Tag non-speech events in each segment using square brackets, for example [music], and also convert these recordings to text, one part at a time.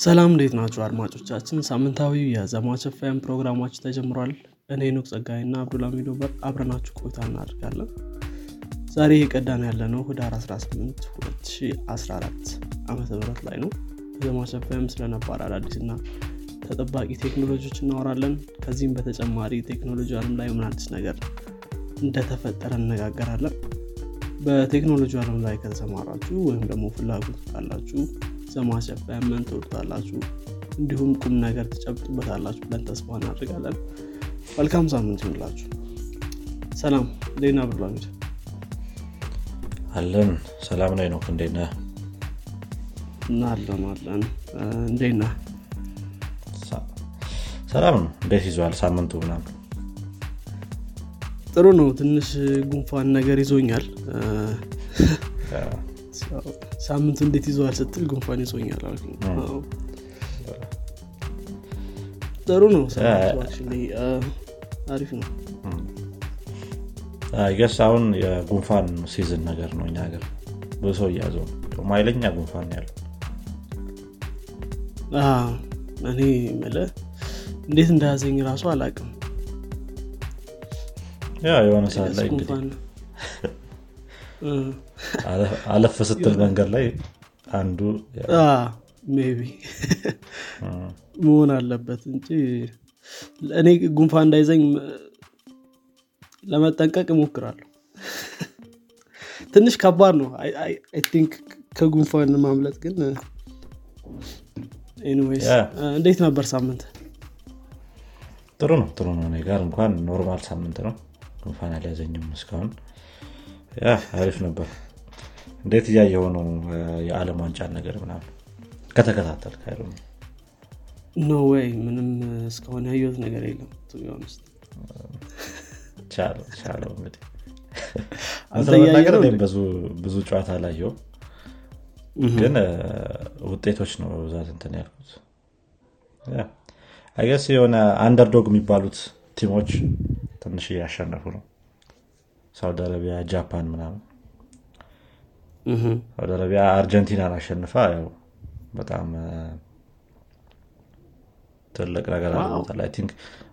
ሰላም እንዴት ናቸው አድማጮቻችን? ሳምንታዊ የዘማች ኤፍኤም ፕሮግራማችን ተጀምሯል። እኔ ኑክ ጸጋይ እና አብዱልሚዶ በር አብረናችሁ ቆይታ እናደርጋለን። ዛሬ የቀዳን ያለ ነው ህዳር 18 2014 ዓመተ ምህረት ላይ ነው። ዘማች ኤፍኤም ስለነባር አዳዲስ እና ተጠባቂ ቴክኖሎጂዎች እናወራለን። ከዚህም በተጨማሪ ቴክኖሎጂ አለም ላይ ምን አዲስ ነገር እንደተፈጠረ እነጋገራለን። በቴክኖሎጂ አለም ላይ ከተሰማራችሁ ወይም ደግሞ ፍላጎት ካላችሁ ዘማች ኤፍኤምን ትወዱታላችሁ እንዲሁም ቁም ነገር ትጨብጡበታላችሁ ብለን ተስፋ እናድርጋለን። መልካም ሳምንት ይሁንላችሁ። ሰላም ነህ አብዱልሐሚድ? አለን ሰላም ላይ ነው? እና አለን አለን እንዴት ነህ? ሰላም ነው እንዴት ይዟል ሳምንቱ ምናምን ጥሩ ነው። ትንሽ ጉንፋን ነገር ይዞኛል። ሳምንቱ እንዴት ይዘዋል ስትል ጉንፋን ይዞኛል አልኩኝ። አዎ። ጥሩ ነው። አሪፍ ነው። ገስ አሁን የጉንፋን ሲዝን ነገር ነው እኛ ሀገር ብዙ ሰው እያዘው ኃይለኛ ጉንፋን ያለው እኔ የምልህ እንዴት እንደያዘኝ ራሱ አላውቅም። ያ የሆነ ሰዓት ላይ [laughs] አለፍ ስትል መንገድ ላይ አንዱ maybe መሆን አለበት እንጂ እኔ ጉንፋን እንዳይዘኝ ለመጠንቀቅ እሞክራለሁ። ትንሽ ከባድ ነው። I think ከጉንፋን ማምለጥ ግን anyways. እንዴት ነበር ሳምንት? ጥሩ ነው ጥሩ ነው እኔ ጋር እንኳን normal ሳምንት ነው ጉንፋን አልያዘኝም እስካሁን ያ አሪፍ ነበር እንዴት እያየው ነው የዓለም ዋንጫን ነገር ምናምን ከተከታተል ካይሉ ኖ ወይ ምንም እስካሁን ያየሁት ነገር የለም ቻለው እንግዲህ። [laughs] እኔም ብዙ- ብዙ ጨዋታ አላየሁም። ግን ውጤቶች ነው በብዛት እንትን ያልኩት። I guess የሆነ underdog የሚባሉት team ኦች ትንሽ እያሸነፉ ነው። ሳውዲ አረቢያ ጃፓን ምናምን ሳውዲ አረቢያ አርጀንቲናን አሸንፋ ያው በጣም ትልቅ ነገር አድርጎታል I think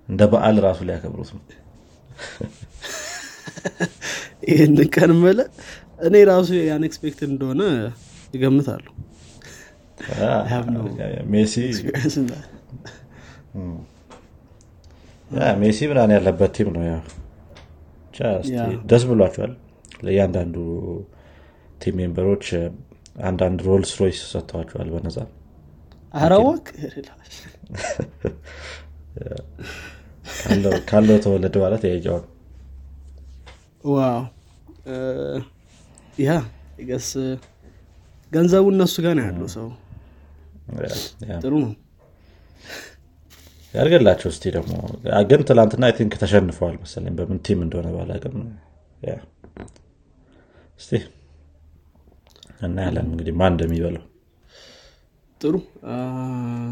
እንደ በዓል ራሱ ሊያከብሩት ነው [laughs] ይህን ቀን መለ እኔ ራሱ unexpected እንደሆነ no ሜሲ ምናምን ያለበት ቲም ነው ደስ ብሏቸዋል ለእያንዳንዱ ቲም ሜምበሮች አንዳንድ ሮልስ ሮይስ ሰጥተዋቸዋል አረወቅ ካለው- ተወለደ ማለት ያየዋል ዋው። I guess ገንዘቡ እነሱ ጋር ነው ያለው ሰው። ጥሩ ነው። ያርገላቸው እስቲ ደግሞ። ግን ትላንትና I think ተሸንፈዋል መሰለኝ በምን team እንደሆነ ባላቅም እስቲ እናያለን እንግዲህ ማን እንደሚበለው ጥሩ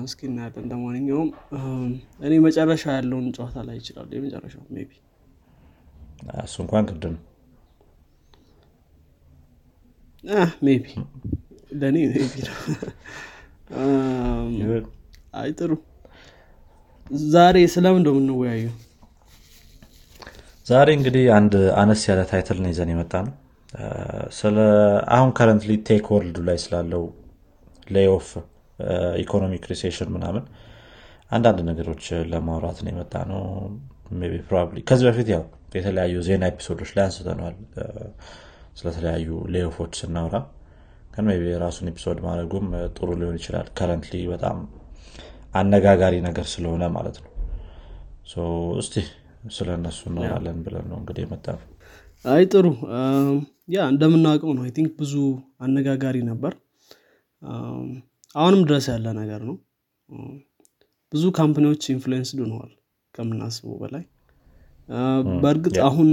እስኪ እናያለን። ለማንኛውም um፣ እኔ መጨረሻ ያለውን ጨዋታ ላይ ይችላሉ። የመጨረሻው ቢ እሱ እንኳን ነው maybe ለእኔ ቢ ነው። አይ ጥሩ ዛሬ ስለምን እንደው የምንወያየው? ዛሬ እንግዲህ አንድ አነስ ያለ title ነው ይዘን የመጣነው ስለ አሁን currently tech world ላይ ስላለው layoff economic recession ምናምን አንዳንድ ነገሮች ለማውራት ነው የመጣነው probably ከዚህ በፊት ያው የተለያዩ ዜና episode ኦች ላይ አንስተነዋል። uh፣ ስለተለያዩ layoff ኦች ስናወራ ግን ቢ የራሱን episode ማድረጉም uh፣ ጥሩ ሊሆን ይችላል። currently በጣም አነጋጋሪ ነገር ስለሆነ ማለት ነው። እስቲ ስለ እነሱ እናወራለን ብለን ነው እንግዲህ የመጣ አይ ጥሩ። um፣ ያ እንደምናውቀው ነው። I think ብዙ አነጋጋሪ ነበር። አሁንም ድረስ ያለ ነገር ነው። ብዙ company ዎች influenced ሆነዋል ከምናስበው በላይ በእርግጥ አሁን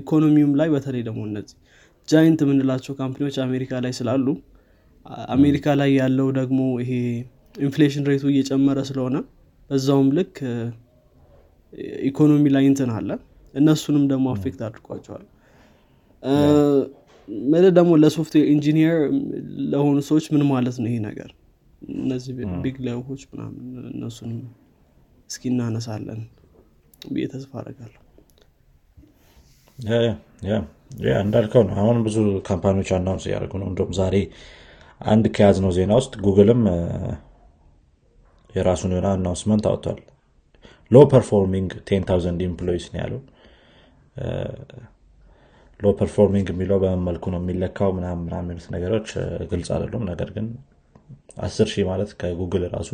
ኢኮኖሚውም ላይ በተለይ ደግሞ እነዚህ giant የምንላቸው company ዎች አሜሪካ ላይ ስላሉ አሜሪካ ላይ ያለው ደግሞ ይሄ inflation rate ኡ እየጨመረ ስለሆነ በዛውም ልክ ኢኮኖሚ ላይ እንትን አለ እነሱንም ደግሞ affect አድርጓቸዋል። ምልህ ደግሞ ለ software engineer ለሆኑ ሰዎች ምን ማለት ነው ይሄ ነገር? እነዚህ big layoff ኦች ምናምን እነሱንም እስኪ እናነሳለን ብዬ ተስፋ አደርጋለሁ። እንዳልከው ነው። አሁን ብዙ company ዎች announce እያደረጉ ነው። እንደም ዛሬ አንድ ከያዝነው ዜና ውስጥ ጉግልም የራሱን የሆነ announcement አውጥቷል። low performing ten thousand employees ነው ያለው low performing የሚለው በምን መልኩ ነው የሚለካው ምናምን ምናምን የሚሉት ነገሮች ግልጽ አይደሉም። ነገር ግን አስር ሺህ ማለት ከጉግል ራሱ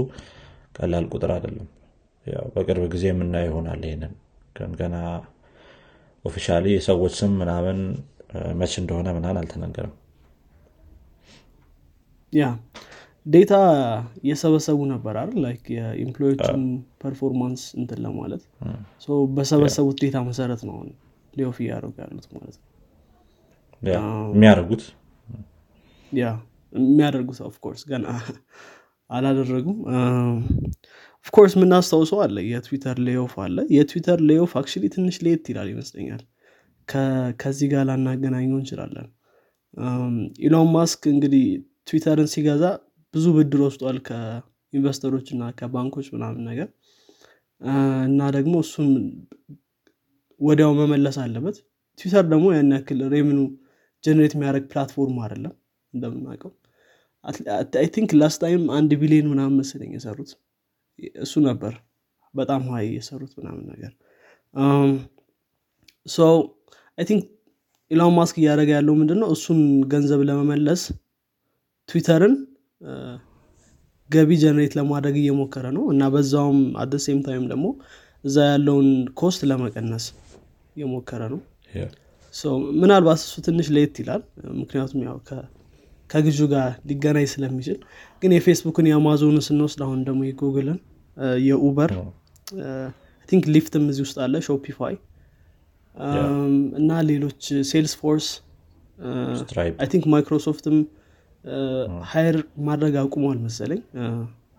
ቀላል ቁጥር አይደለም። በቅርብ ጊዜ የምናየው ይሆናል ይሄንን። ግን ገና officially የሰዎች ስም ምናምን መች እንደሆነ ምናምን አልተነገረም። yeah data እየሰበሰቡ ነበር አይደል? like የ employee ዎችን performance እንትን ለማለት በሰበሰቡት data መሰረት ነው layoff እያደረጉ ያሉት ማለት ነው። የሚያደርጉት? yeah የሚያደርጉት of course ገና አላደረጉም። of course የምናስታውሰው አለ የትዊተር layoff አለ። የትዊተር layoff actually ትንሽ ለየት ይላል ይመስለኛል። ከዚህ ጋር ላናገናኘው እንችላለን። ኢሎን ማስክ እንግዲህ ትዊተርን ሲገዛ ብዙ ብድር ወስዷል ከ investor ኦች እና ከባንኮች ምናምን ነገር። እና ደግሞ እሱን ወዲያው መመለስ አለበት። ትዊተር ደግሞ ያን ያክል revenue generate የሚያደርግ platform አይደለም እንደምናውቀው። I think last time አንድ ቢሊዮን ምናምን መሰለኝ የሰሩት። እሱ ነበር በጣም high የሰሩት ምናምን ነገር። so I think ኢሎን ማስክ እያደረገ ያለው ምንድን ነው እሱን ገንዘብ ለመመለስ ትዊተርን ገቢ generate ለማድረግ እየሞከረ ነው። እና በዛውም at the same time ደግሞ እዛ ያለውን cost ለመቀነስ እየሞከረ ነው። ምናልባት እሱ ትንሽ ለየት ይላል። ምክንያቱም ያው ከ- ከግዢ ጋር ሊገናኝ ስለሚችል። ግን የፌስቡክን የአማዞንን ስንወስድ አሁን ደግሞ የጉግልን የኡበር think ሊፍትም እዚህ ውስጥ አለ ሾፒፋይ እና ሌሎች ሴልስ ፎርስ think ማይክሮሶፍትም hire ማድረግ አቁሟል መሰለኝ።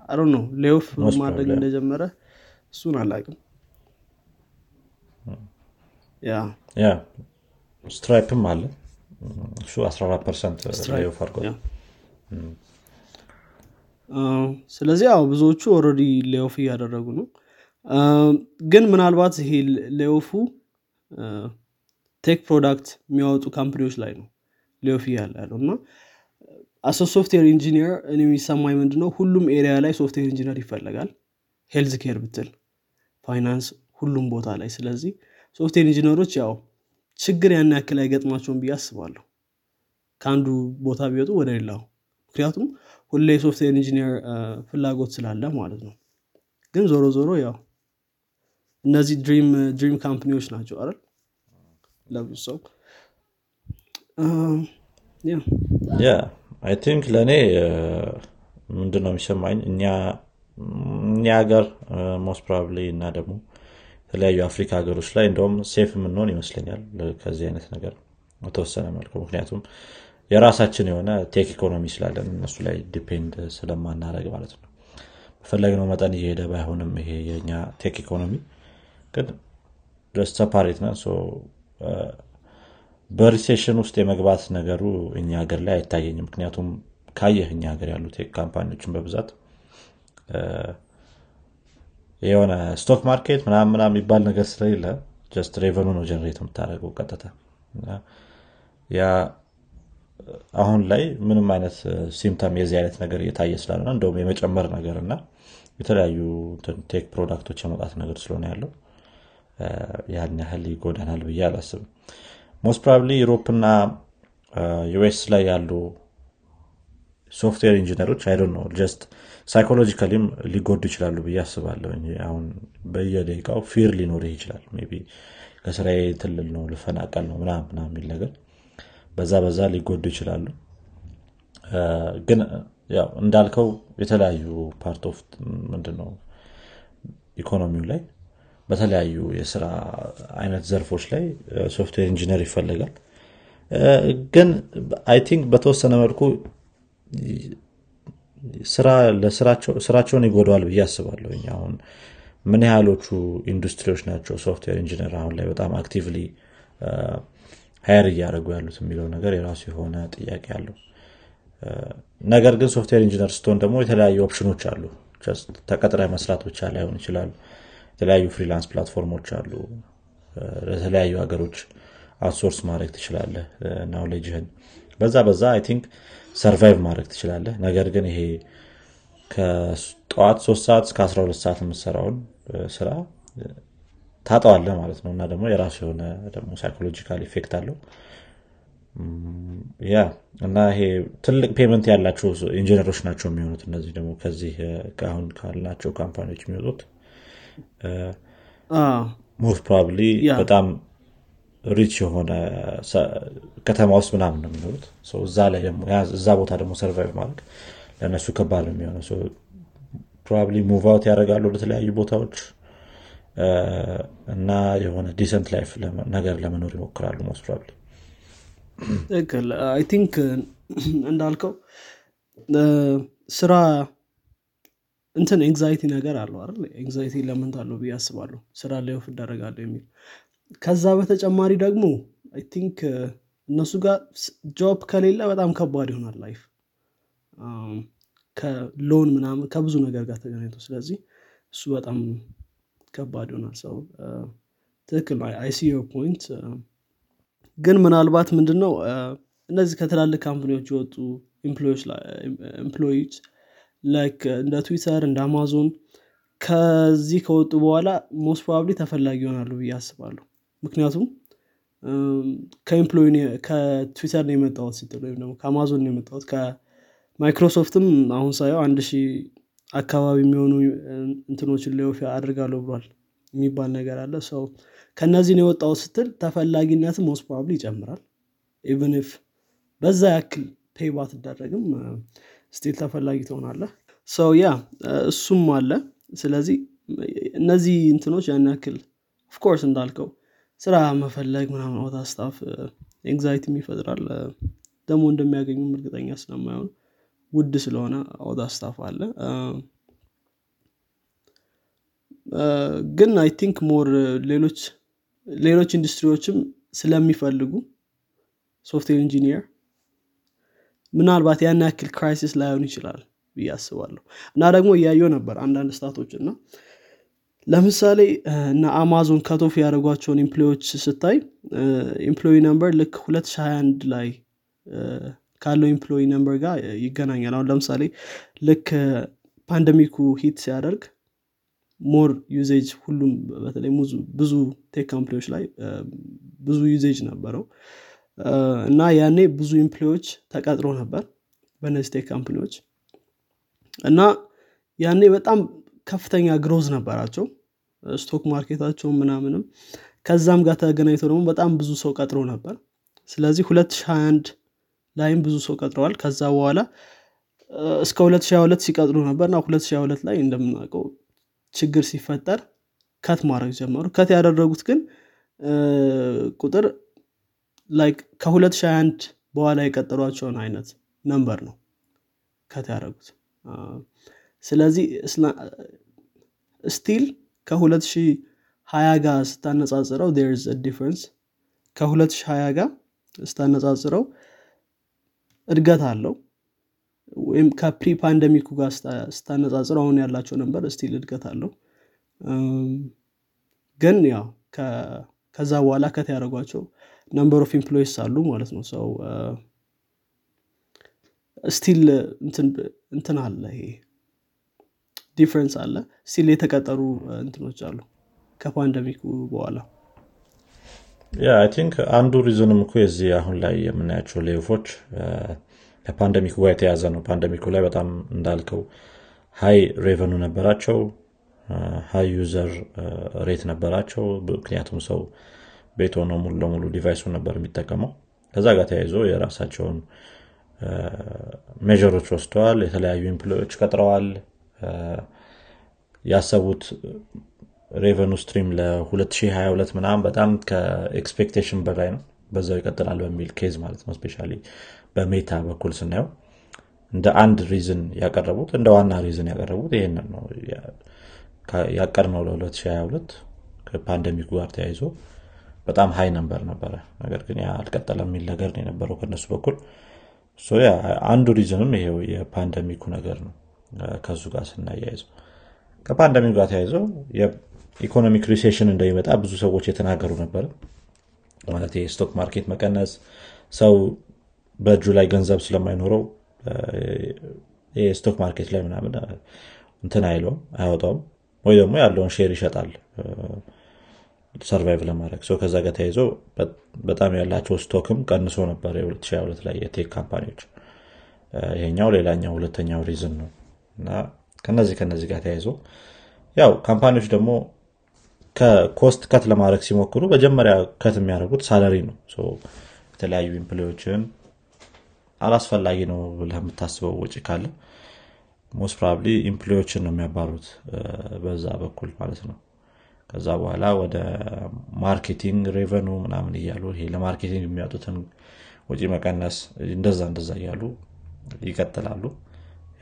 አሮ ነው layoff ማድረግ. እንደጀመረ እሱን አላቅም yeah ስትራይፕም አለ። እሱ 14 percent አድርጓል። ስለዚህ ያው ብዙዎቹ already layoff እያደረጉ ነው። ግን ምናልባት ይሄ layoff ኡ tech product የሚያወጡ company ዎች ላይ ነው layoff እያለ ያለው እና as a software engineer እኔ የሚሰማኝ ምንድን ነው ሁሉም area ላይ software engineer ይፈለጋል። health care ብትል ፋይናንስ ሁሉም ቦታ ላይ ስለዚህ software engineer ኦች ያው ችግር ያን ያክል አይገጥማቸውም ብዬ አስባለሁ። ከአንዱ ቦታ ቢወጡ ወደ ሌላው። ምክንያቱም ሁሌ የ software engineer ፍላጎት ስላለ ማለት ነው። ግን ዞሮ ዞሮ ያው እነዚህ dream dream company ዎች ናቸው አይደል? ለብዙ ሰው I think ለእኔ ምንድን ነው የሚሰማኝ እኛ ሀገር most probably እና ደግሞ የተለያዩ አፍሪካ ሀገሮች ላይ እንደውም safe የምንሆን ይመስለኛል ከዚህ አይነት ነገር በተወሰነ መልኩ። ምክንያቱም የራሳችን የሆነ tech ኢኮኖሚ ስላለን እነሱ ላይ depend ስለማናደረግ ማለት ነው። በፈለግነው መጠን እየሄደ ባይሆንም ይሄ የኛ tech ኢኮኖሚ ግን separate so በ recession ውስጥ የመግባት ነገሩ እኛ ሀገር ላይ አይታየኝም። ምክንያቱም ካየህ እኛ ሀገር ያሉ tech company ዎችን በብዛት የሆነ stock market ምናምን ምናምን የሚባል ነገር ስለሌለ just revenue ነው generate የምታደርገው ቀጥታ። yeah አሁን ላይ ምንም አይነት symptom የዚህ አይነት ነገር እየታየ ስላላለ እንደውም የመጨመር ነገር እና የተለያዩ tech product ኦች የመውጣት ነገር ስለሆነ ያለው ያን ያህል ይጎዳናል ብዬ አላስብም። most probably ዩሮፕና US ላይ ያሉ software engineer ኦች አይዶ ነው just psychologically ም ሊጎዱ ይችላሉ ብዬ አስባለሁ። አሁን በየደቂቃው fear ሊኖርህ ይችላል። ቢ ከስራዬ ልለቅ ነው ልፈናቀል ነው ምናምን የሚል ነገር በዛ በዛ ሊጎዱ ይችላሉ። ግን ያው እንዳልከው የተለያዩ part of ምንድነው ኢኮኖሚው ላይ በተለያዩ የስራ አይነት ዘርፎች ላይ software engineer ይፈልጋል። ግን I think በተወሰነ መልኩ ስራቸውን ይጎዳዋል ብዬ አስባለሁ። አሁን ምን ያህሎቹ ኢንዱስትሪዎች ናቸው? software engineer አሁን ላይ በጣም actively hire እያደረጉ ያሉት የሚለው ነገር የራሱ የሆነ ጥያቄ አለው። ነገር ግን software engineer ስትሆን ደግሞ የተለያዩ ኦፕሽኖች አሉ። ተቀጥሮ መስራት ብቻ ላይሆን ይችላል። የተለያዩ freelance platform ኦች አሉ። ለተለያዩ ሀገሮች outsource ማድረግ ትችላለህ። knowledge ህን በዛ በዛ I think survive ማድረግ ትችላለህ። ነገር ግን ይሄ ከጠዋት ሶስት ሰዓት እስከ 12 ሰዓት የምሰራውን ስራ ታጣዋለህ ማለት ነው። እና ደግሞ የራሱ የሆነ ደግሞ psychological effect አለው። ያ እና ይሄ ትልቅ payment ያላቸው ኢንጂነሮች ናቸው የሚሆኑት እነዚህ ደግሞ ከዚህ አሁን ካልናቸው company ዎች የሚወጡት። Most probably በጣም rich የሆነ ከተማ ውስጥ ምናምን ነው የሚኖሩት። እዛ ቦታ ደግሞ survive ማድረግ ለእነሱ ከባድ ነው የሚሆነው። Probably move out ያደርጋሉ ወደተለያዩ ቦታዎች። እና የሆነ decent life ነገር ለመኖር ይሞክራሉ most probably ትክክል። I think እንዳልከው ስራ እንትን anxiety ነገር አለው አይደል? Anxiety element አለው ብዬ አስባለሁ። ስራ layoff እደረጋለሁ የሚል ከዛ በተጨማሪ ደግሞ I think እነሱ ጋር job ከሌለ በጣም ከባድ ይሆናል life ከ loan ምናምን ከብዙ ነገር ጋር ተገናኝቶ ስለዚህ እሱ በጣም ከባድ ይሆናል so። ትክክል ነው I see point ግን ምናልባት ምንድን ነው እነዚህ ከትላልቅ company ዎች የወጡ employee ዎች like እንደ ትዊተር እንደ አማዞን ከዚህ ከወጡ በኋላ Most probably ተፈላጊ ይሆናሉ ብዬ አስባለሁ ምክንያቱም ከትዊተር ነው የመጣሁት ስትል ወይም ደግሞ ከአማዞን ነው የመጣሁት ከማይክሮሶፍትም አሁን ሳየው አንድ ሺህ አካባቢ የሚሆኑ እንትኖችን layoff አድርጋለሁ ብሏል የሚባል ነገር አለ። So ከእነዚህ ነው የወጣው ስትል ተፈላጊነት most probably ይጨምራል። Even if በዛ ያክል pay ባትደረግም still ተፈላጊ ትሆናለህ። So ያ እሱም አለ። ስለዚህ እነዚህ እንትኖች ያን ያክል of course እንዳልከው ስራ መፈለግ ምናምን all that stuff anxiety ም ይፈጥራል ደግሞ እንደሚያገኙም እርግጠኛ ስለማይሆን ውድ ስለሆነ all that stuff አለ። ግን I think more ሌሎች ሌሎች ኢንዱስትሪዎችም ስለሚፈልጉ software engineer ምናልባት ያን ያክል crisis ላይሆን ይችላል ብዬ አስባለሁ። እና ደግሞ እያየው ነበር አንዳንድ stat ኦች እና ለምሳሌ እና Amazon cut off ያደረጓቸውን employee ዎች ስታይ employee number ልክ 2021 ላይ ካለው employee number ጋር ይገናኛል። አሁን ለምሳሌ ልክ pandemic ኡ hit ሲያደርግ more usage ሁሉም በተለይ ብዙ tech company ዎች ላይ ብዙ usage ነበረው። እና ያኔ ብዙ employee ዎች ተቀጥሮ ነበር በእነዚህ tech company ዎች። እና ያኔ በጣም ከፍተኛ growth ነበራቸው። Stock market ኣቸው ምናምንም ከዛም ጋር ተገናኝተው ደግሞ በጣም ብዙ ሰው ቀጥሮ ነበር። ስለዚህ 2021 ላይም ብዙ ሰው ቀጥረዋል። ከዛ በኋላ እስከ 2022 ሲቀጥሩ ነበር እና 2022 ላይ እንደምናውቀው ችግር ሲፈጠር cut ማድረግ ጀመሩ። Cut ያደረጉት ግን ቁጥር like ከ2021 በኋላ የቀጠሯቸውን አይነት number ነው cut ያደረጉት ስለዚህ still ከ2020 ጋር ስታነጻጽረው there's difference ከ2020 ጋር ስታነጻጽረው እድገት አለው። ወይም ከ pre pandemic ኡ ጋር ስታነጻጽረው አሁን ያላቸው number still እድገት አለው። ግን ያው ከዛ በኋላ cut ያደረጓቸው number of employees አሉ ማለት ነው። So still እንትን አለ ይሄ difference አለ። Still የተቀጠሩ እንትኖች አሉ። ከ pandemic ኡ በኋላ I think አንዱ reason ም እኮ የዚህ አሁን ላይ የምናያቸው layoff ኦች ከ pandemic ኡ ጋር የተያዘ ነው። Pandemic ኡ ላይ በጣም እንዳልከው high revenue ነበራቸው። High user rate ነበራቸው። ምክንያቱም ሰው ቤት ሆነው ሙሉ ለሙሉ device ኡን ነበር የሚጠቀመው። ከዛ ጋር ተያይዞ የራሳቸውን measure ኦች ወስደዋል። የተለያዩ employee ዎች ቀጥረዋል ያሰቡት revenue stream ለ2022 ምናምን በጣም ከ expectation በላይ ነው። በዛው ይቀጥላል በሚል case ማለት ነው። especially በ Meta በኩል ስናየው እንደ አንድ reason ያቀረቡት እንደ ዋና reason ያቀረቡት ይህንን ነው። ያቀድነው ለ2022 ከ pandemic ኡ ጋር ተያይዞ በጣም high number ነበረ። ነገር ግን ያ አልቀጠለም የሚል ነገር የነበረው ከነሱ በኩል። አንዱ reason ም ይሄው የ pandemic ኡ ነገር ነው ከሱ ጋር ስናያይዘው። ከ pandemic ጋር ተያይዘው የ economic recession እንደሚመጣ ብዙ ሰዎች የተናገሩ ነበር። ማለት የ stock market መቀነስ ሰው በእጁ ላይ ገንዘብ ስለማይኖረው የ stock market ላይ ምናምን እንትን አይለውም አያወጣውም። ወይ ደግሞ ያለውን share ይሸጣል survive ለማድረግ። ከዛ ጋር ተያይዞ በጣም ያላቸው stock ም ቀንሶ ነበር የ2022 ላይ የ tech company ዎች። ይሄኛው ሌላኛው ሁለተኛው reason ነው እና ከነዚህ ከነዚህ ጋር ተያይዞ ያው company ዎች ደግሞ ከ cost cut ለማድረግ ሲሞክሩ መጀመሪያ cut የሚያደርጉት salary ነው። የተለያዩ employee ዎችን አላስፈላጊ ነው ብለህ የምታስበው ወጪ ካለ most probably employee ዎችን ነው የሚያባሩት በዛ በኩል ማለት ነው። ከዛ በኋላ ወደ marketing revenue ምናምን እያሉ ይሄ ለ marketing የሚያወጡትን ወጪ መቀነስ እንደዛ እንደዛ እያሉ ይቀጥላሉ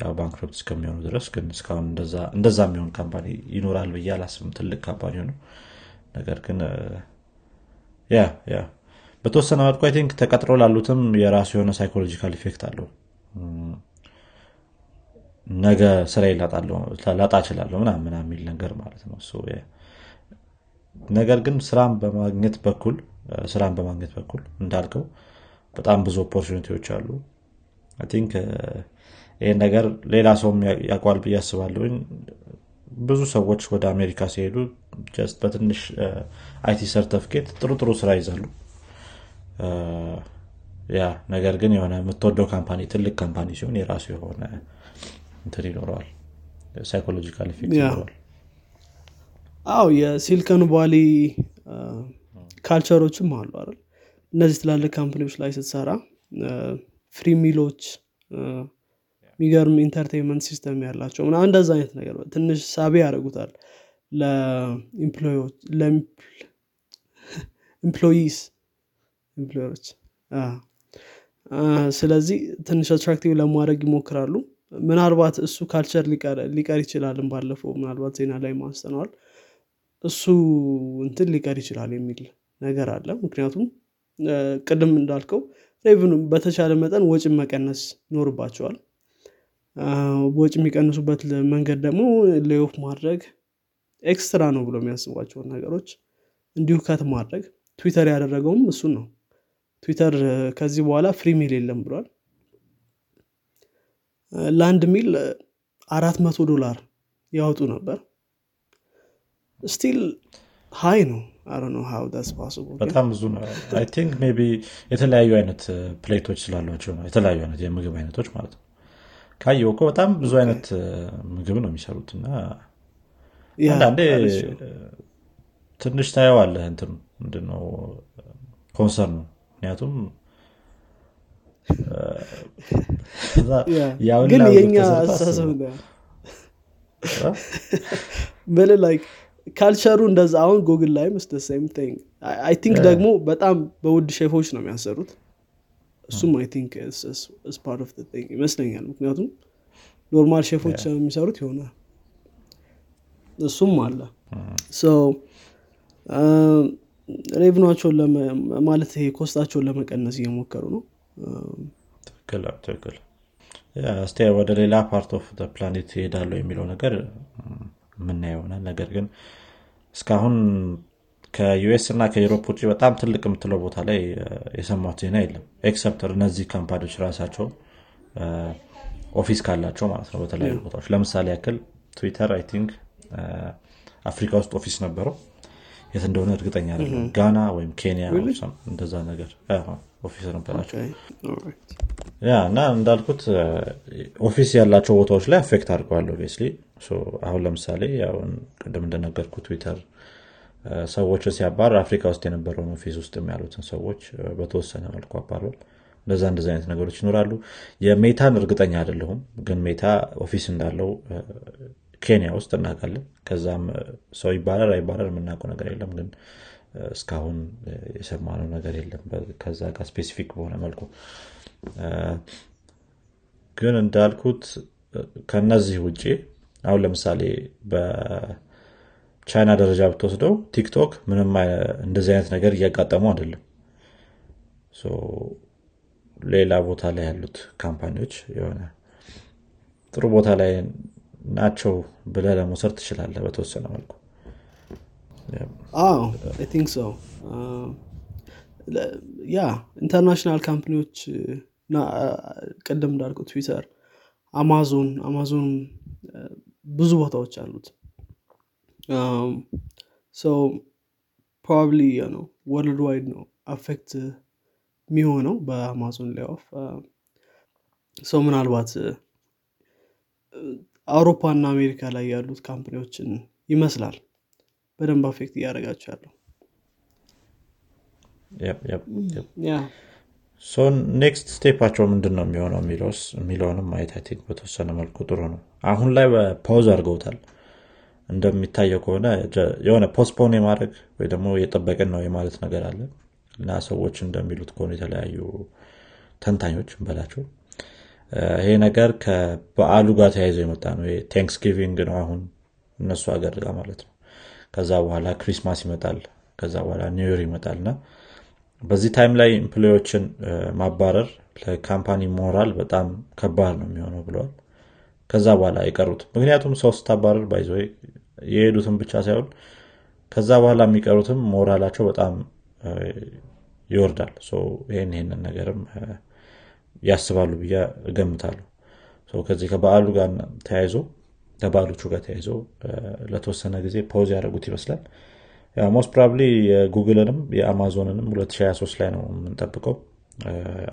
ያው bankrupt እስከሚሆኑ ድረስ ግን እስካሁን እንደዛ የሚሆን company ይኖራል ብዬ አላስብም። ትልቅ company ነው። ነገር ግን yeah yeah። በተወሰነ መልኩ I think ተቀጥሮ ላሉትም የራሱ የሆነ psychological effect አለው። ነገ ስራ ላጣ እችላለሁ ምናምን የሚል ነገር ማለት ነው። ነገር ግን ስራን በማግኘት በኩል ስራን በማግኘት በኩል እንዳልከው በጣም ብዙ opportunity ዎች አሉ። think ይህን ነገር ሌላ ሰውም ያውቀዋል ብዬ አስባለሁኝ። ብዙ ሰዎች ወደ አሜሪካ ሲሄዱ just በትንሽ IT certificate ጥሩ ጥሩ ስራ ይዛሉ yeah ነገር ግን የሆነ የምትወደው company ትልቅ company ሲሆን የራሱ የሆነ እንትን ይኖረዋል። psychological effect ይኖረዋል። አው የ Silicon Valley culture ኦችም አሉ አይደል? እነዚህ ትላልቅ company ዎች ላይ ስትሰራ free meal ኦች የሚገርም entertainment system ያላቸው ምና እንደዛ አይነት ነገር ትንሽ ሳቢ ያደርጉታል። ለ employees [laughs] employer ኦች ስለዚህ ትንሽ attractive ለማድረግ ይሞክራሉ። ምናልባት እሱ culture ሊቀር ይችላልን ባለፈው ምናልባት ዜና ላይ አስተውለናል እሱ እንትን ሊቀር ይችላል የሚል ነገር አለ። ምክንያቱም ቅድም እንዳልከው revenue በተቻለ መጠን ወጭን መቀነስ ይኖርባቸዋል ወጭ የሚቀንሱበት መንገድ ደግሞ layoff ማድረግ extra ነው ብሎ የሚያስቧቸውን ነገሮች እንዲሁ cut ማድረግ ትዊተር ያደረገውም እሱን ነው። ትዊተር ከዚህ በኋላ free meal የለም ብሏል። ለአንድ meal አራት መቶ ዶላር ያወጡ ነበር። still high ነው። በጣም ብዙ ነው። I የተለያዩ አይነት plate ኦች ስላሏቸው ነው። የተለያዩ አይነት የምግብ አይነቶች ማለት ነው ካየው እኮ በጣም ብዙ አይነት ምግብ ነው የሚሰሩት እና አንዳንዴ ትንሽ ታየዋለህ እንትን ምንድነው? concern ነው ምክንያቱም ግን የኛ አስተሳሰብ ብል like culture ኡ እንደዛ አሁን ጉግል think I think ደግሞ በጣም በውድ ሼፎች ነው የሚያሰሩት እሱም I think part of ይመስለኛል። ምክንያቱም normal chef ኦች የሚሰሩት የሆነ እሱም አለ። revenue ኣቸውን ማለት ይሄ cost ኣቸውን ለመቀነስ እየሞከሩ ነው። ትክክል እስቲ ወደ ሌላ part of planet ይሄዳለሁ የሚለው ነገር የምናየው ይሆናል። ነገር ግን እስካሁን ከ US እና ከዩሮፕ ውጭ በጣም ትልቅ የምትለው ቦታ ላይ የሰማሁት ዜና የለም። except እነዚህ company ዎች ራሳቸው office ካላቸው ማለት ነው በተለያዩ ቦታዎች። ለምሳሌ ያክል ትዊተር I think አፍሪካ ውስጥ office ነበረው። የት እንደሆነ እርግጠኛ አይደለሁም። ጋና ወይም ኬንያ እንደዛ ነገር office ነበራቸው። Yeah እና እንዳልኩት office ያላቸው ቦታዎች ላይ affect አድርገዋል obviously አሁን ለምሳሌ ቅድም እንደነገርኩ ትዊተር ሰዎችን ሲያባር አፍሪካ ውስጥ የነበረውን office ውስጥ ያሉትን ሰዎች በተወሰነ መልኩ አባሯል እንደዛ እንደዚ አይነት ነገሮች ይኖራሉ። የሜታን እርግጠኛ አይደለሁም ግን ሜታ office እንዳለው ኬንያ ውስጥ እናውቃለን። ከዛም ሰው ይባረር አይባረር የምናውቀው ነገር የለም ግን እስካሁን የሰማነው ነገር የለም። ከዛ ጋር specific በሆነ መልኩ ግን እንዳልኩት ከነዚህ ውጭ አሁን ለምሳሌ ቻይና ደረጃ ብትወስደው ቲክቶክ ምንም እንደዚህ አይነት ነገር እያጋጠሙ አይደለም። ሌላ ቦታ ላይ ያሉት company ዎች የሆነ ጥሩ ቦታ ላይ ናቸው ብለህ ለመውሰድ ትችላለህ በተወሰነ መልኩ። think so yeah international company ዎች ቅድም እንዳልኩ ትዊተር አማዞን አማዞን ብዙ ቦታዎች አሉት probably ነው worldwide ነው affect የሚሆነው በአማዞን ላይ of ሰው ምናልባት አውሮፓ እና አሜሪካ ላይ ያሉት company ዎችን ይመስላል በደንብ affect እያደረጋቸው ያለው። next step ኣቸው ምንድን ነው የሚሆነው? የሚለውንም ማየት think በተወሰነ መልኩ ጥሩ ነው። አሁን ላይ pause አድርገውታል እንደሚታየው ከሆነ የሆነ postpone የማድረግ ወይ ደግሞ እየጠበቅን ነው የማለት ነገር አለ። እና ሰዎች እንደሚሉት ከሆነ የተለያዩ ተንታኞች እንበላቸው ይሄ ነገር ከበዓሉ ጋር ተያይዞ የመጣ ነው። Thanksgiving ነው አሁን እነሱ ሀገር ጋር ማለት ነው። ከዛ በኋላ Christmas ይመጣል ከዛ በኋላ New Year ይመጣል። እና በዚህ time ላይ employee ዎችን ማባረር ለ company morale በጣም ከባድ ነው የሚሆነው ብለዋል። ከዛ በኋላ የቀሩት ምክንያቱም ሰው ስታባረር ባይዞ የሄዱትን ብቻ ሳይሆን ከዛ በኋላ የሚቀሩትም ሞራላቸው በጣም ይወርዳል። ይህን ይህንን ነገርም ያስባሉ ብዬ እገምታለሁ። ከዚህ ከበዓሉ ጋር ተያይዞ ከበዓሎቹ ጋር ተያይዞ ለተወሰነ ጊዜ pause ያደረጉት ይመስላል። ሞስት ፕሮባብሊ የጉግልንም የአማዞንንም 2023 ላይ ነው የምንጠብቀው።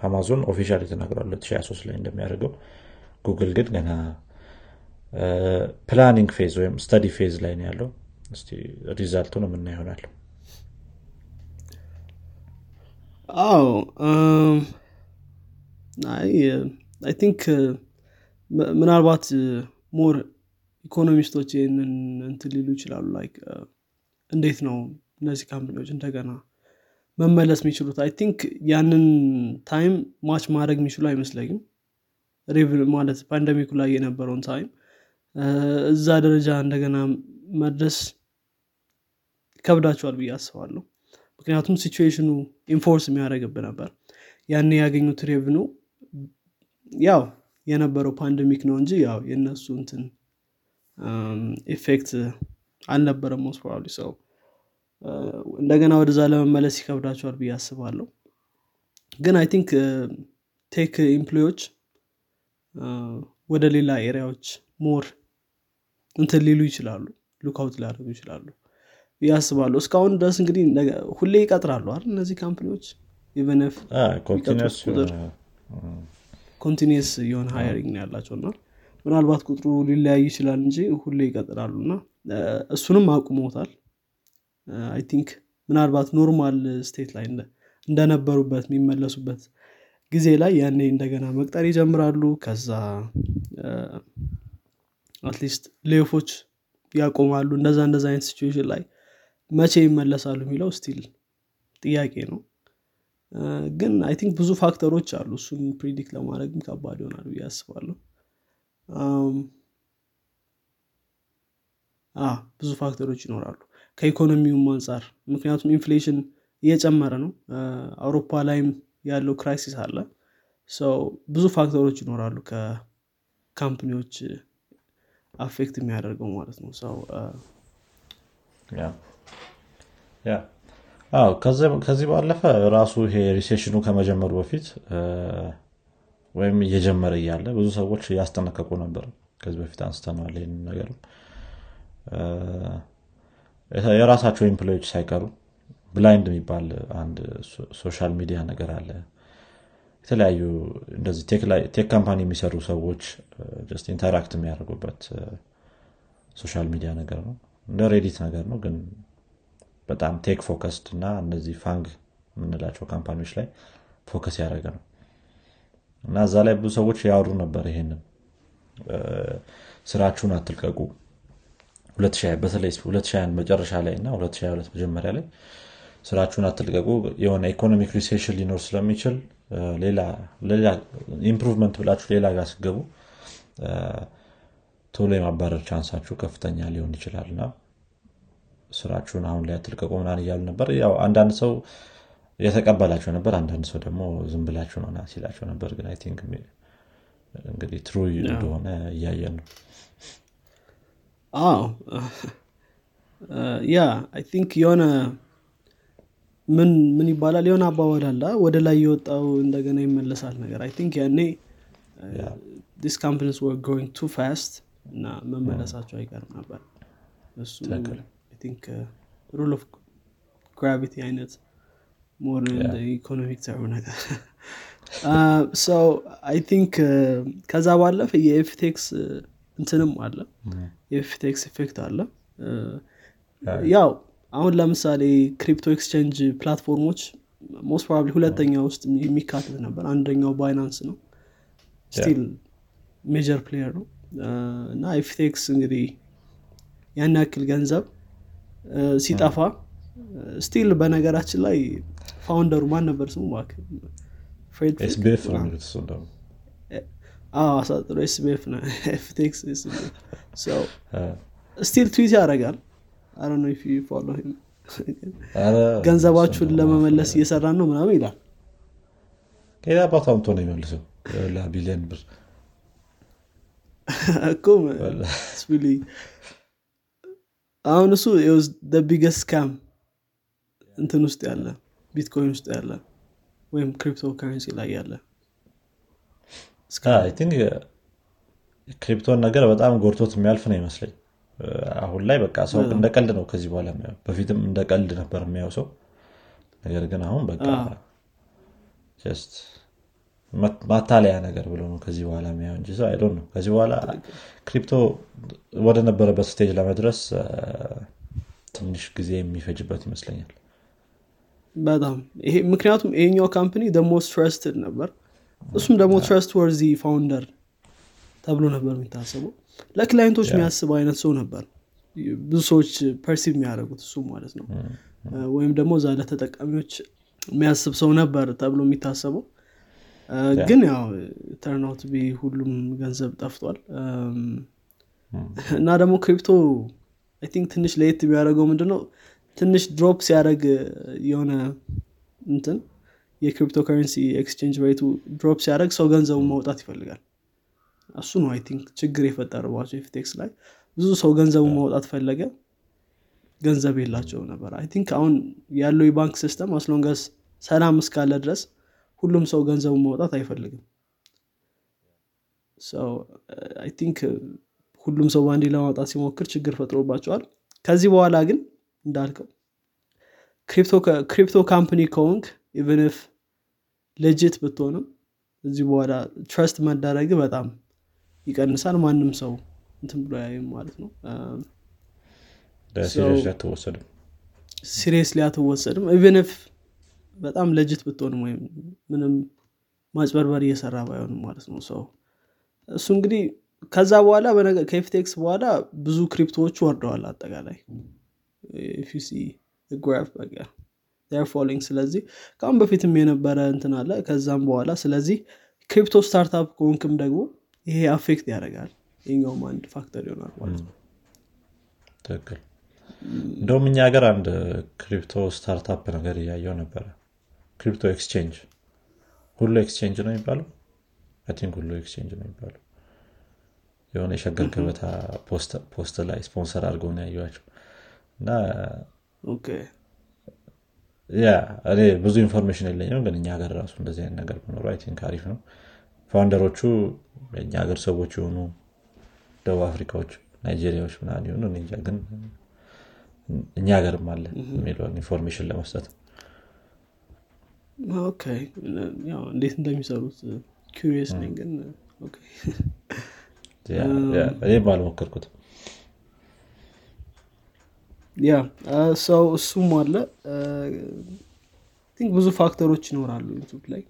Amazon official ተናግሯል 2023 ላይ እንደሚያደርገው። ጉግል ግን ገና planning phase ወይም study phase ላይ ያለው። እስቲ result ኡን የምናየው ይሆናል። አዎ I think ምናልባት more economist ኦች ይህንን እንትን ሊሉ ይችላሉ። like እንዴት ነው እነዚህ company ዎች እንደገና መመለስ የሚችሉት? I think ያንን time match ማድረግ የሚችሉ አይመስለኝም። ማለት pandemic ኡ ላይ የነበረውን time እዛ ደረጃ እንደገና መድረስ ይከብዳቸዋል ብዬ አስባለሁ። ምክንያቱም ሲቹዌሽኑ ኢንፎርስ የሚያደረግብ ነበር። ያን ያገኙት revenue ያው የነበረው pandemic ነው እንጂ ያው የእነሱ እንትን effect አልነበረም most probably so። እንደገና ወደዛ ለመመለስ ይከብዳቸዋል ብዬ አስባለሁ። ግን I think tech employee ዎች ወደ ሌላ area ዎች more እንትን ሊሉ ይችላሉ look out ሊያደርጉ ይችላሉ አስባለሁ። እስካሁን ድረስ እንግዲህ ሁሌ ይቀጥራሉ አይደል እነዚህ company ዎች? even if continuous የሆነ hiring ነው ያላቸው እና ምናልባት ቁጥሩ ሊለያይ ይችላል እንጂ ሁሌ ይቀጥራሉ እና እሱንም አቁመውታል። I think ምናልባት normal state ላይ እንደነበሩበት የሚመለሱበት ጊዜ ላይ ያኔ እንደገና መቅጠር ይጀምራሉ። ከዛ at least layoff ኦች ያቆማሉ እንደዛ እንደዛ አይነት situation ላይ መቼ ይመለሳሉ የሚለው still ጥያቄ ነው። ግን I think ብዙ factor ኦች አሉ እሱን predict ለማድረግም ከባድ ይሆናል ብዬ አስባለሁ። ብዙ factor ኦች ይኖራሉ ከኢኮኖሚውም አንጻር ምክንያቱም inflation እየጨመረ ነው። አውሮፓ ላይም ያለው crisis አለ። ብዙ factor ኦች ይኖራሉ ከ company ዎች affect የሚያደርገው ማለት ነው። so ከዚህ ባለፈ ራሱ ይሄ recession ኡ ከመጀመሩ በፊት ወይም እየጀመረ እያለ ብዙ ሰዎች እያስጠነቀቁ ነበር። ከዚህ በፊት አንስተነዋል ይህን ነገር። የራሳቸው employee ዎች ሳይቀሩ Blind የሚባል አንድ social media ነገር አለ የተለያዩ እንደዚህ tech company የሚሰሩ ሰዎች interact የሚያደርጉበት social media ነገር ነው። እንደ Reddit ነገር ነው ግን በጣም tech focused እና እነዚህ FAANG የምንላቸው company ዎች ላይ focus ያደረገ ነው። እና እዛ ላይ ብዙ ሰዎች ያወሩ ነበር ይሄንን። ስራችሁን አትልቀቁ። በተለይ 2021 መጨረሻ ላይ እና 2022 መጀመሪያ ላይ ስራችሁን አትልቀቁ። የሆነ economic recession ሊኖር ስለሚችል improvement ብላችሁ ሌላ ጋር ስገቡ ቶሎ የማባረር chance ኣችሁ ከፍተኛ ሊሆን ይችላል። እና ስራችሁን አሁን ላይ አትልቀቁ ምናምን እያሉ ነበር። ያው አንዳንድ ሰው የተቀበላቸው ነበር። አንዳንድ ሰው ደግሞ ዝም ብላችሁ ነው ሲላቸው ነበር። ግን I think እንግዲህ true እንደሆነ እያየን ነው። አዎ። yeah I think የሆነ ምን ምን ይባላል? የሆነ አባባል አለ። ወደ ላይ የወጣው እንደገና ይመለሳል ነገር I think ያኔ these companies were going too fast እና መመለሳቸው አይቀርም ነበር። እሱ think rule of gravity አይነት more economic theory ነገር. so I think ከዛ ባለፈ የ FTX እንትንም አለ። የ FTX effect አለ። ያው አሁን ለምሳሌ crypto exchange platform ኦች most probably ሁለተኛ ውስጥ የሚካተት ነበር። አንደኛው Binance ነው። still major player ነው። እና FTX እንግዲህ ያን ያክል ገንዘብ ሲጠፋ still በነገራችን ላይ founder ኡ ማን ነበር ስሙ? አሳጥሮ ነው። FTX still tweet ያደርጋል ገንዘባችሁን ለመመለስ እየሰራን ነው ምናምን ይላል። ከሌላ አባቱ አምጥቶ ነው የሚመልሰው? ቢሊዮን ብር። እኮ አሁን እሱ biggest scam እንትን ውስጥ ያለ ቢትኮይን ውስጥ ያለ ወይም ክሪፕቶ ከረንሲ ላይ ያለ crypto ን ነገር በጣም ጎርቶት የሚያልፍ ነው ይመስለኝ አሁን ላይ በቃ ሰው እንደ ቀልድ ነው ከዚህ በኋላ የሚያው በፊትም እንደ ቀልድ ነበር የሚያው ሰው። ነገር ግን አሁን በቃ just ማታለያ ነገር ብሎ ነው ከዚህ በኋላ የሚያው እንጂ so I don't know። ከዚህ በኋላ crypto ወደ ነበረበት stage ለመድረስ ትንሽ ጊዜ የሚፈጅበት ይመስለኛል። በጣም ይሄ ምክንያቱም ይሄኛው company the most trusted ነበር። እሱም ደግሞ trustworthy founder ተብሎ ነበር የሚታሰበው ለ client ኦች የሚያስብ አይነት ሰው ነበር። ብዙ ሰዎች perceive የሚያደርጉት እሱ ማለት ነው። ወይም ደግሞ እዛ ለተጠቃሚዎች የሚያስብ ሰው ነበር ተብሎ የሚታሰበው። ግን ያው turn out be ሁሉም ገንዘብ ጠፍቷል። እና ደግሞ crypto I think ትንሽ ለየት የሚያደርገው ምንድነው? ትንሽ drop ሲያደርግ የሆነ እንትን የ cryptocurrency exchange rate ኡ drop ሲያደርግ ሰው ገንዘቡን ማውጣት ይፈልጋል እሱ ነው I think ችግር የፈጠረባቸው FTX ላይ። ብዙ ሰው ገንዘቡን ማውጣት ፈለገ። ገንዘብ የላቸውም ነበር። I think አሁን ያለው የባንክ system as long as ሰላም እስካለ ድረስ ሁሉም ሰው ገንዘቡን ማውጣት አይፈልግም። I think ሁሉም ሰው በአንዴ ለማውጣት ሲሞክር ችግር ፈጥሮባቸዋል። ከዚህ በኋላ ግን እንዳልከው crypto company ከሆንክ even if legit ብትሆንም ከዚህ በኋላ trust መደረግ በጣም ይቀንሳል። ማንም ሰው እንትን ብሎ ያይም ማለት ነው። አትወሰድም? Seriously አትወሰድም። Even if በጣም legit ብትሆንም ወይም ምንም ማጭበርበር እየሰራ ባይሆንም ማለት ነው። ሰው እሱ እንግዲህ ከዛ በኋላ ከ FTX በኋላ ብዙ crypto ዎች ወርደዋል አጠቃላይ። ፊሲ graph በቃ ስለዚህ ከአሁን በፊትም የነበረ እንትን አለ። ከዛም በኋላ ስለዚህ crypto startup ከሆንክም ደግሞ ይሄ affect ያደርጋል። ይኛውም አንድ factor ይሆናል ማለት ነው። ትክክል። እንደውም እኛ ሀገር አንድ crypto startup ነገር እያየሁ ነበረ። Crypto exchange ሁሉ exchange ነው የሚባለው? Think ሁሉ exchange ነው የሚባለው። የሆነ የሸገር ገበታ post ላይ ስፖንሰር አድርገው ነው ያየኋቸው እና ያ እኔ ብዙ information የለኝም ግን እኛ ሀገር ራሱ እንደዚህ አይነት ነገር መኖሩ I think አሪፍ ነው founder ኦቹ የእኛ ሀገር ሰዎች የሆኑ ደቡብ አፍሪካዎች ናይጄሪያዎች ምናምን የሆኑ እንጃ ግን እኛ ሀገርም አለ የሚለውን information ለመስጠት። እንዴት እንደሚሰሩት curious ነኝ ግን እኔም አልሞከርኩትም። ያ ሰው እሱም አለ። ብዙ factor ኦች ይኖራሉ YouTube ላይ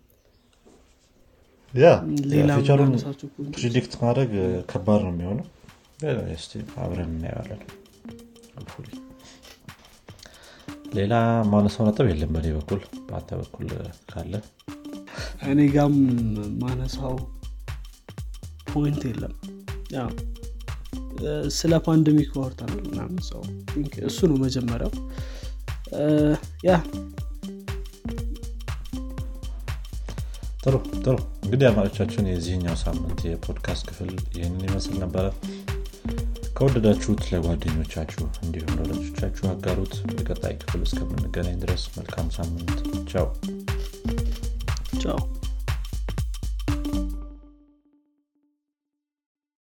future ኡን predict ማድረግ ከባድ ነው የሚሆነው። አብረን እናየዋለን። ሌላ ማነሳው ነጥብ የለም በእኔ በኩል። በአንተ በኩል ካለ። እኔ ጋም ማነሳው point የለም። ስለ pandemic ምናምን ሰው እሱ ነው መጀመሪያው። ያ ጥሩ ጥሩ። እንግዲህ አድማጮቻችን የዚህኛው ሳምንት የፖድካስት ክፍል ይህንን ይመስል ነበረ። ከወደዳችሁት ለጓደኞቻችሁ እንዲሁም ለወዳጆቻችሁ አጋሩት። በቀጣይ ክፍል እስከምንገናኝ ድረስ መልካም ሳምንት። ቻው። ቻው